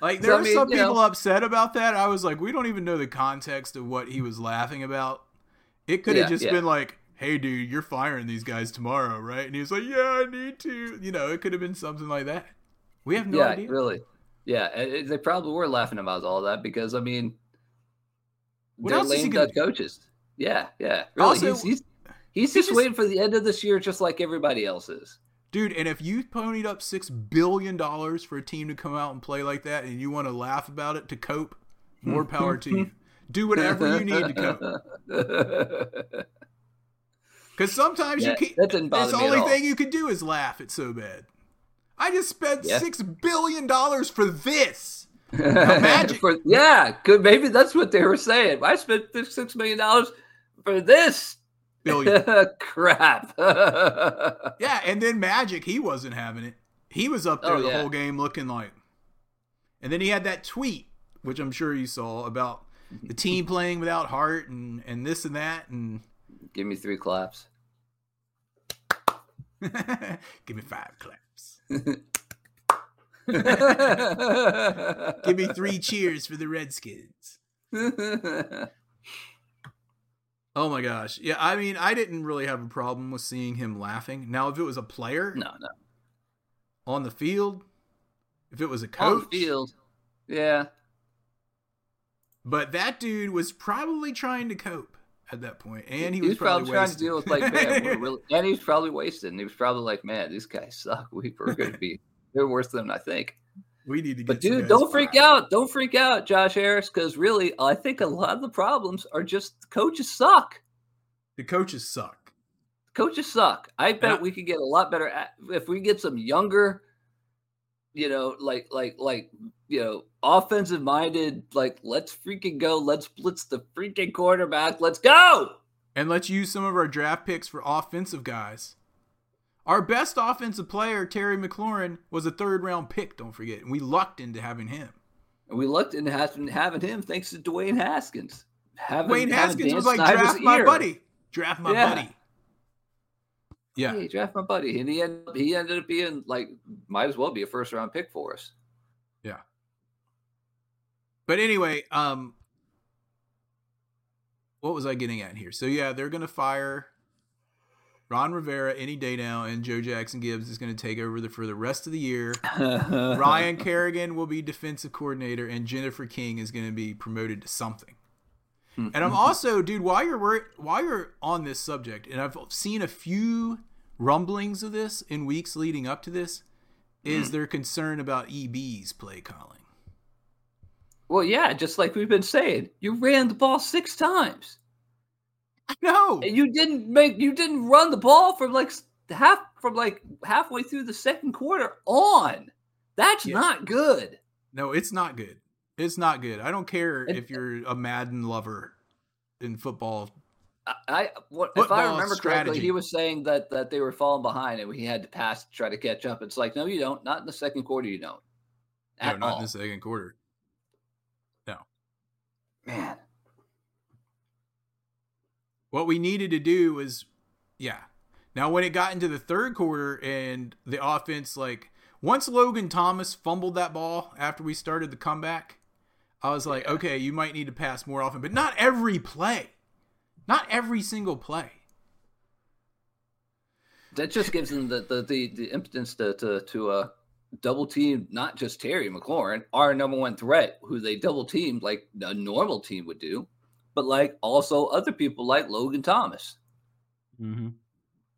Like So, there I were mean, some you know- people upset about that. I was like, we don't even know the context of what he was laughing about. It could have Yeah, just yeah. been like, "Hey, dude, you're firing these guys tomorrow, right?" And he was like, "Yeah, I need to." You know, it could have been something like that. We have no yeah, idea. really. Yeah, it- they probably were laughing about all that because I mean, What they're he lame duck coaches. Yeah, yeah. Really, Also, he's he's, he's he just just- waiting for the end of this year, just like everybody else is. Dude, and if you ponied up six billion dollars for a team to come out and play like that, and you want to laugh about it to cope, more power to you. Do whatever you need to cope. Because sometimes Yeah, you can't. that didn't bother It's the only thing you can do is laugh. It's so bad. I just spent Yeah. six billion dollars for this. Magic- For- yeah, good. Maybe that's what they were saying. I spent six million dollars for this Billion. crap. yeah, and then Magic, he wasn't having it. He was up there Oh, the yeah. whole game looking like. And then he had that tweet, which I'm sure you saw about the team playing without heart and and this and that and Give me three claps. give me five claps. Give me three cheers for the Redskins. Oh my gosh. Yeah, I mean, I didn't really have a problem with seeing him laughing. Now, if it was a player no, no. on the field, if it was a coach, On the field. Yeah. but that dude was probably trying to cope at that point, and he, he was probably, trying to deal with like, man, really, and he was probably wasted. And he was probably like, man, these guys suck. We, we're going to be, they're worse than I think. We need to get. But dude, don't freak fired. out. Don't freak out, Josh Harris, because really, I think a lot of the problems are just coaches suck. The coaches suck. Coaches suck. I bet I- we could get a lot better at, if we get some younger, you know, like like like you know, offensive minded. Like let's freaking go. Let's blitz the freaking quarterback. Let's go. And let's use some of our draft picks for offensive guys. Our best offensive player, Terry McLaurin, was a third round pick, don't forget. And we lucked into having him. And we lucked into having, him thanks to Dwayne Haskins. Having, Wayne having Haskins was like, draft my ear. buddy. Draft my Yeah. buddy. Yeah. Hey, draft my buddy, and he ended up, he ended up being like might as well be a first round pick for us. Yeah. But anyway, um, what was I getting at here? So yeah, they're gonna fire Ron Rivera any day now, and Joe Jackson Gibbs is gonna take over the for the rest of the year. Ryan Kerrigan will be defensive coordinator, and Jennifer King is gonna be promoted to something. Hmm. And I'm also, dude, while you're while you're on this subject, and I've seen a few rumblings of this in weeks leading up to this, is hmm. their concern about EB's play calling. well, yeah, just like we've been saying, you ran the ball six times. No, you didn't make you didn't run the ball from like half from like halfway through the second quarter on. That's Yeah. not good. no, it's not good. It's not good. I don't care if you're a Madden lover in football. I, I what, if I remember strategy. correctly, he was saying that that they were falling behind and he had to pass to try to catch up. It's like, no, you don't. Not in the second quarter, you don't. No, not all. in the second quarter. No. Man, What we needed to do was, yeah. Now, when it got into the third quarter and the offense, like, once Logan Thomas fumbled that ball after we started the comeback, I was like, okay, you might need to pass more often, but not every play. Not every single play. that just gives them the the the, the impotence to to to uh double team not just Terry McLaurin, our number one threat, who they double teamed like a normal team would do, but like also other people like Logan Thomas, Mm-hmm.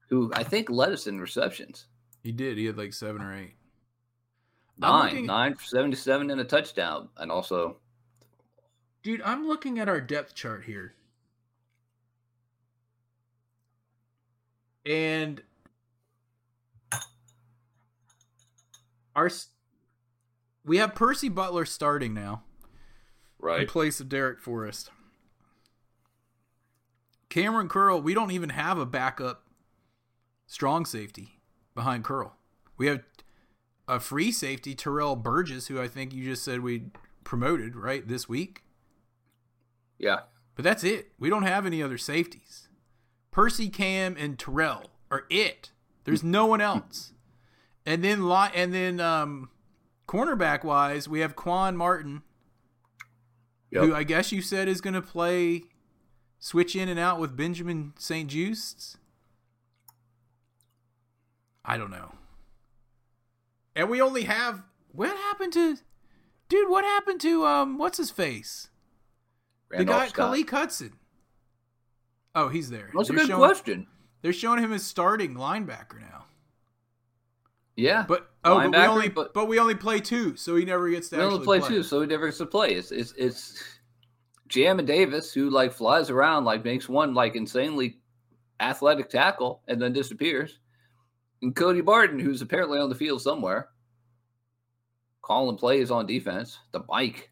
who I think led us in receptions. He did. He had like seven or eight. I'm Nine, looking- nine for 77 and a touchdown. And also, Dude, I'm looking at our depth chart here. And our we have Percy Butler starting now right? in place of Darrick Forrest. Cameron Curl, we don't even have a backup strong safety behind Curl. We have a free safety, Terrell Burgess, who I think you just said we promoted, right, this week. Yeah. But that's it. We don't have any other safeties. Percy, Cam, and Terrell are it. There's no one else. And then and then um, cornerback wise, we have Quan Martin, who I guess you said is going to play switch in and out with Benjamin St-Juste. I don't know. And we only have what happened to dude, what happened to um what's his face? the Randolph guy Scott. Khaleke Hudson. Oh, he's there. That's a They're good showing, question. They're showing him as starting linebacker now. Yeah. But oh, but we only but- but, we only play two, so he never gets to we only play, play. two, so he never gets to play. It's it's it's Jamin Davis who like flies around, like makes one like insanely athletic tackle and then disappears. And Cody Barton, who's apparently on the field somewhere, calling plays on defense. The bike.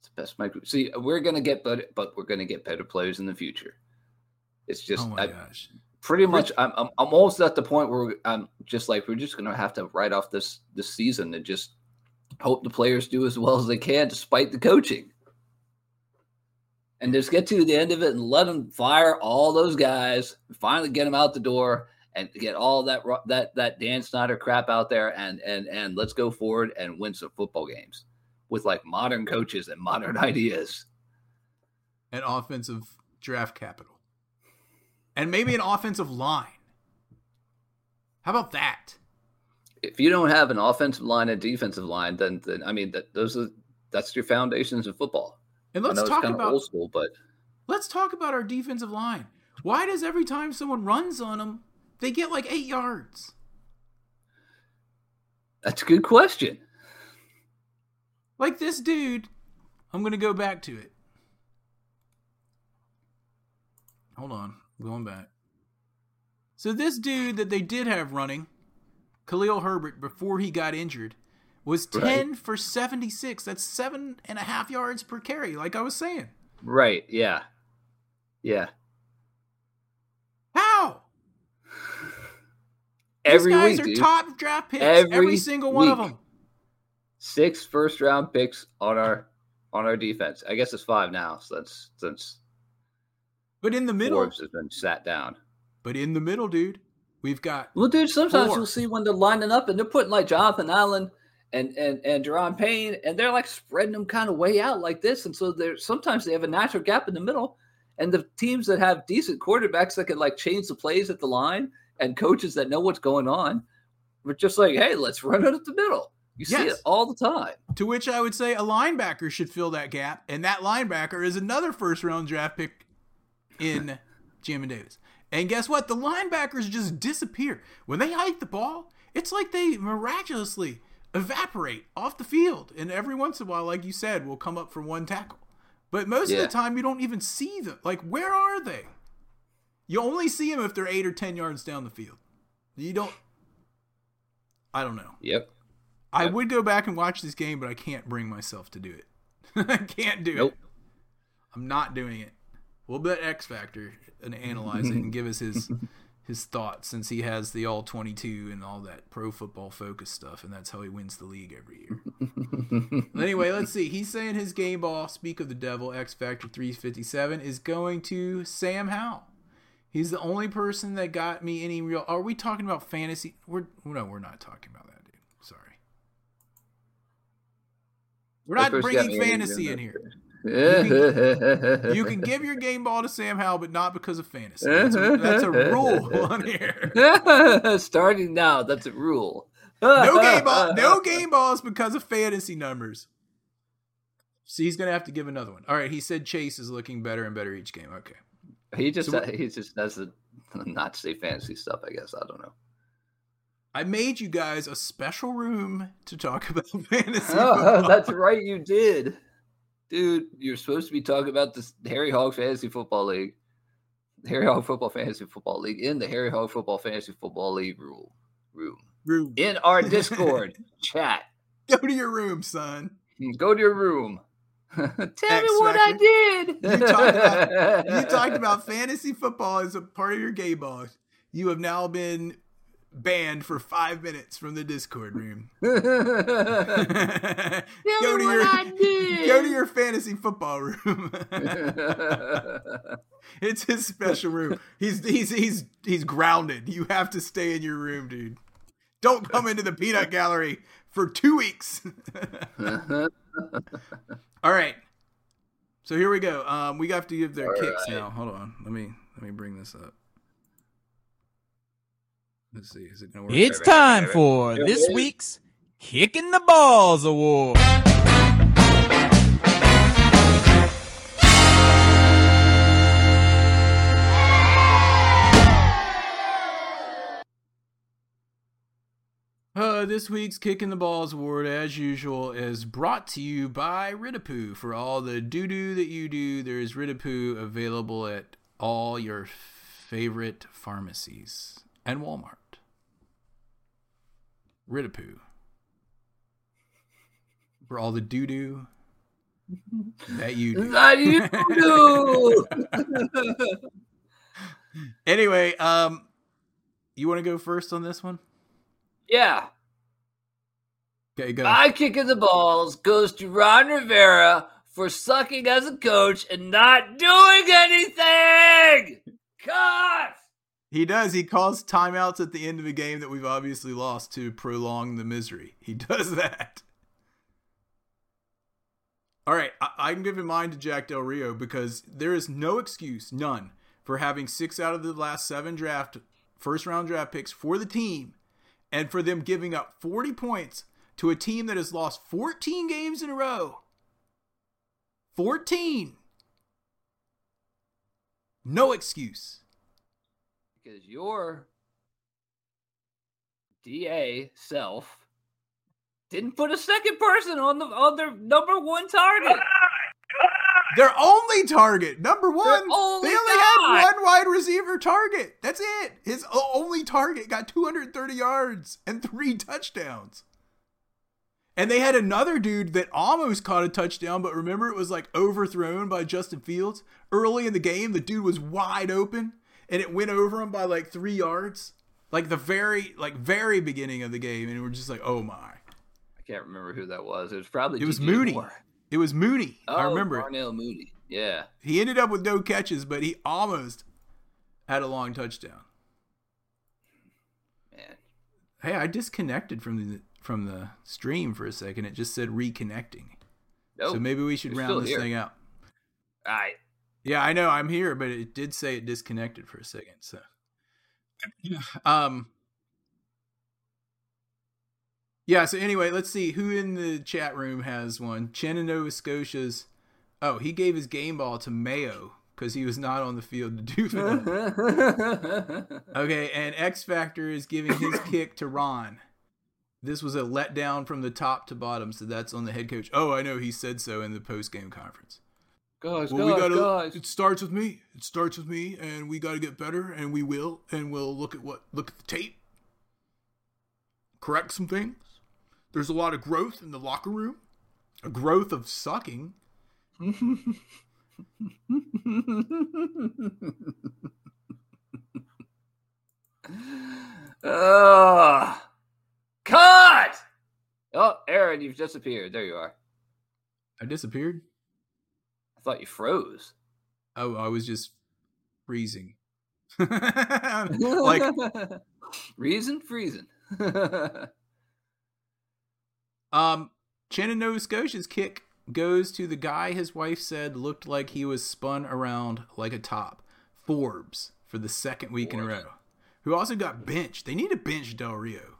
It's the best mic. See, we're gonna get better, but we're gonna get better players in the future. It's just Oh I- gosh. pretty much I'm, I'm I'm almost at the point where I'm just like we're just gonna have to write off this this season and just hope the players do as well as they can despite the coaching and just get to the end of it and let them fire all those guys finally get them out the door and get all that that that Dan Snyder crap out there and and and let's go forward and win some football games with like modern coaches and modern ideas And offensive draft capital. And maybe an offensive line. How about that? if you don't have an offensive line and defensive line, then then I mean that those are that's your foundations in football. And let's talk about old school, but let's talk about our defensive line. Why does every time someone runs on them, they get like eight yards? that's a good question. Like this dude, I'm gonna go back to it. Hold on, I'm going back. So this dude that they did have running, Khalil Herbert, before he got injured, was Right. ten for seventy six. That's seven and a half yards per carry, like I was saying. Right? Yeah, yeah. How? Every These guys week, are dude. top draft picks. Every, Every single one of them. six first round picks on our on our defense. I guess it's five now since since But in the middle, Forbes has been sat down. but in the middle, dude, we've got Well, dude, sometimes Four. you'll see when they're lining up and they're putting like Jonathan Allen and and and Daron Payne, and they're like spreading them kind of way out like this, and so they're sometimes they have a natural gap in the middle, and the teams that have decent quarterbacks that can like change the plays at the line, and coaches that know what's going on, we're just like, hey, let's run it at the middle. You see it all the time. To which I would say a linebacker should fill that gap, and that linebacker is another first round draft pick in Jamin Davis. And guess what? The linebackers just disappear. When they hike the ball, it's like they miraculously evaporate off the field. And every once in a while, like you said, will come up for one tackle. But most of the time, you don't even see them. Like, where are they? You only see them if they're eight or 10 yards down the field. You don't. I don't know. Yep. I Yep. would go back and watch this game, but I can't bring myself to do it. I can't do Nope. it. I'm not doing it. We'll bet X Factor and analyze it and give us his his thoughts since he has the all 22 and all that pro football focus stuff, and that's how he wins the league every year. anyway, let's see. He's saying his game ball, speak of the devil, X Factor 357, is going to Sam Howell. He's the only person that got me any real. Are we talking about fantasy? We're no, we're not talking about that, dude. Sorry. We're not bringing fantasy in here. You can give your game ball to Sam Howell, but not because of fantasy. That's a, that's a rule on here. Starting now, that's a rule. No game ball, no game balls because of fantasy numbers. So he's gonna have to give another one. All right, he said Chase is looking better and better each game. Okay. He just So he just does the not say fantasy stuff. I guess I don't know. I made you guys a special room to talk about fantasy. Oh, football. that's right, you did, dude. You're supposed to be talking about this Harry Hog Fantasy Football League, Harry Hog Football Fantasy Football League in the Harry Hog Football Fantasy Football League rule room room. in our Discord chat. Go to your room, son. Go to your room. Tell X me what I did. You talked about you talked about fantasy football as a part of your game ball. You have now been banned for five minutes from the Discord room. go to your go to your fantasy football room. it's his special room. He's he's he's he's grounded. You have to stay in your room, dude. Don't come into the peanut gallery for two weeks. All right. So here we go. Um, we have to give their All kicks right. now. Hold on. Let me let me bring this up. Let's see. Is it gonna work? It's time for this week's Kicking the Balls Award. Uh, this week's Kicking the Balls Award, as usual, is brought to you by Ridapoo. For all the doo doo that you do, there is Ridapoo available at all your favorite pharmacies and Walmart. Ridapoo. For all the doo doo that you do. That you do. Anyway, um, you want to go first on this one? yeah. Okay, go. I kicking the balls goes to Ron Rivera for sucking as a coach and not doing anything. God. He does. He calls timeouts at the end of a game that we've obviously lost to prolong the misery. He does that. All right, I, give him mine to Jack Del Rio because there is no excuse, none, for having six out of the last seven draft first round draft picks for the team, and for them giving up 40 points to a team that has lost 14 games in a row. 14. No excuse. Because your DA self didn't put a second person on the on their number one target. Their only target, number one. only they only had one wide receiver target. That's it. His only target got 230 yards and three touchdowns. And they had another dude that almost caught a touchdown, but remember it was like overthrown by Justin Fields early in the game. The dude was wide open, and it went over him by like three yards, like the very like very beginning of the game, and we're just like, oh my. I can't remember who that was. It was probably It was DJ Mooney. Moore. It was Mooney. I Oh, remember it. Darnell Mooney. Yeah. He ended up with no catches, but he almost had a long touchdown. Man. Hey, I disconnected from the from the stream for a second. It just said reconnecting. Nope. So maybe we should you're round this here. thing out. All right. Yeah, I know I'm here, but it did say it disconnected for a second. So, um, yeah. So anyway, let's see who in the chat room has one. Chen in Nova Scotia's. Oh, he gave his game ball to Mayo because he was not on the field to do that. Okay, and X Factor is giving his kick to Ron. This was a letdown from the top to bottom, so that's on the head coach. Oh, I know he said so in the post game conference. Guys, Well, we guys, gotta. guys. It starts with me. It starts with me, and we got to get better, and we will, and we'll look at what look at the tape, correct some things. There's a lot of growth in the locker room, a growth of sucking. Ugh. Cut! Oh, Aaron, you've disappeared. There you are. I disappeared. I thought you froze. Oh, I was just freezing. like reason, freezing. Um, Chen in Nova Scotia's kick goes to the guy his wife said looked like he was spun around like a top. Forbes for the second week in a row. Who also got benched. They need to bench Del Rio.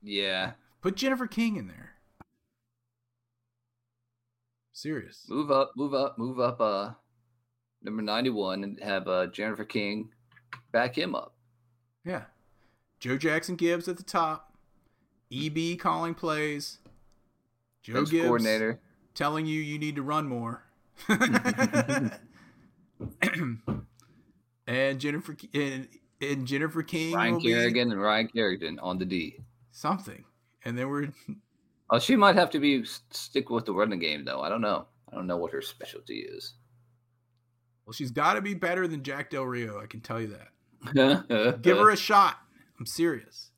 yeah. Put Jennifer King in there. Serious. Move up, move up, move up. Uh, number ninety-one, and have uh Jennifer King back him up. Yeah. Joe Jackson Gibbs at the top. EB calling plays. Joe Bench Gibbs coordinator. telling you you need to run more. and Jennifer and, and Jennifer King Ryan will be Kerrigan and Ryan Kerrigan on the D. something. And then we're Oh, she might have to be stick with the running game though. I don't know. I don't know what her specialty is. well, she's got to be better than Jack Del Rio. I can tell you that. Give her a shot. I'm serious.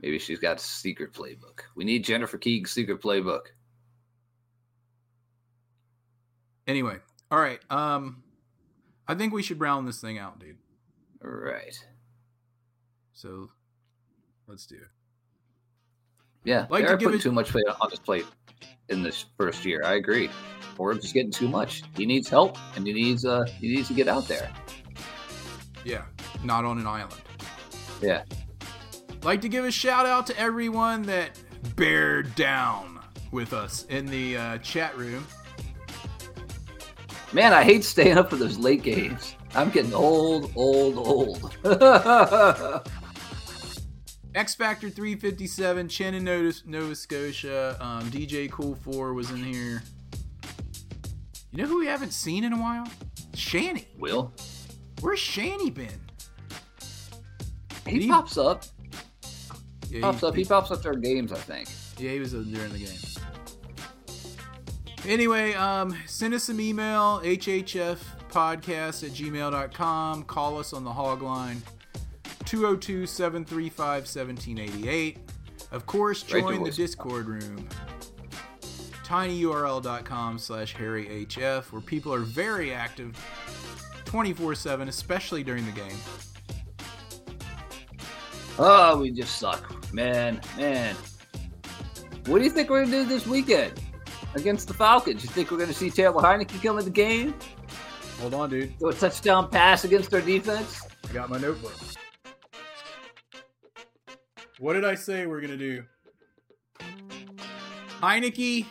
Maybe she's got a secret playbook. We need Jennifer Keegan's secret playbook. Anyway, all right. Um, I think we should round this thing out, dude. All right. So let's do it. Yeah, Like they're give putting it- too much weight on his plate in this first year. I agree. Forbes is getting too much. He needs help, and he needs uh he needs to get out there. Yeah, not on an island. Yeah. Like to give a shout out to everyone that bared down with us in the uh, chat room. Man, I hate staying up for those late games. I'm getting old, old, old. X Factor 357, Chen in Nova, Nova Scotia, um, DJ Cool 4 was in here. You know who we haven't seen in a while? Shanny. Will Where's Shanny been? he He- pops up? Yeah, Pops up. He pops up during games, I think. Yeah, he was during the game. Anyway, um, send us some email, hhfpodcast at gmail.com. Call us on the hog line, 202 735 1788. Of course, Right to join the. Discord room, tinyurl.com slash harryhf, where people are very active 24 7, especially during the game. Oh, we just suck, man, man. What do you think we're gonna do this weekend against the Falcons? You think we're gonna see Taylor Heinicke come in the game? Hold on, dude. Do a touchdown pass against their defense? I got my notebook. What did I say we're gonna do? Heinicke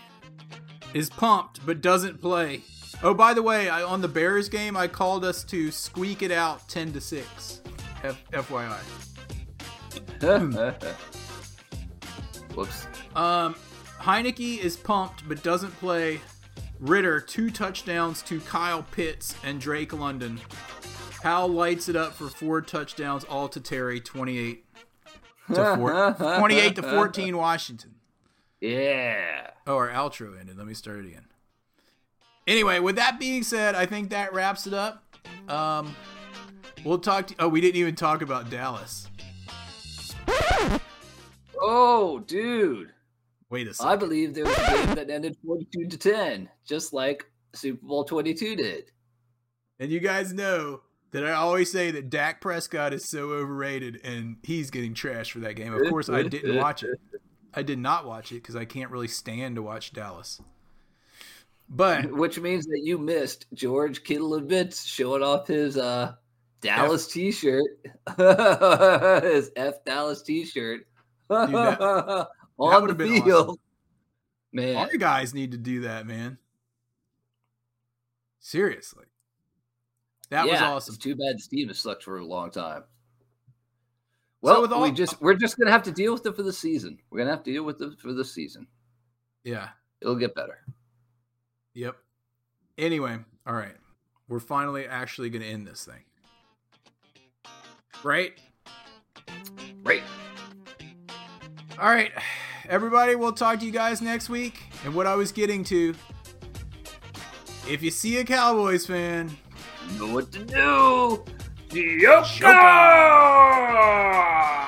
is pumped but doesn't play. Oh, by the way, I, on the Bears game, I called us to squeak it out ten to six. F- FYI. Whoops. Um, Heinicke is pumped but doesn't play. Ridder two touchdowns to Kyle Pitts and Drake London. Hal lights it up for four touchdowns, all to Terry, twenty-eight to four, 28 to fourteen, Washington. Yeah. Oh, our outro ended. Let me start it again. Anyway, with that being said, I think that wraps it up. Um, we'll talk to. Oh, we didn't even talk about Dallas. Oh, dude. Wait a second. I believe there was a game that ended 42 to 10, just like Super Bowl 22 did. And you guys know that I always say that Dak Prescott is so overrated and he's getting trashed for that game. Of course, I didn't watch it. I did not watch it because I can't really stand to watch Dallas. But Which means that you missed George Kittle of Bits showing off his uh, Dallas T-shirt, his F Dallas T-shirt that- on would've the field. awesome. Man, our guys need to do that, man. Seriously, that was awesome. Too bad Steve has sucked for a long time. So Well, with all- we just we're just gonna have to deal with it for the season. We're gonna have to deal with it for the season. Yeah. It'll get better. Yep. Anyway, all right. We're finally actually going to end this thing. Right? Right. All right. Everybody, we'll talk to you guys next week. And what I was getting to if you see a Cowboys fan, Know what to do. Choke 'em.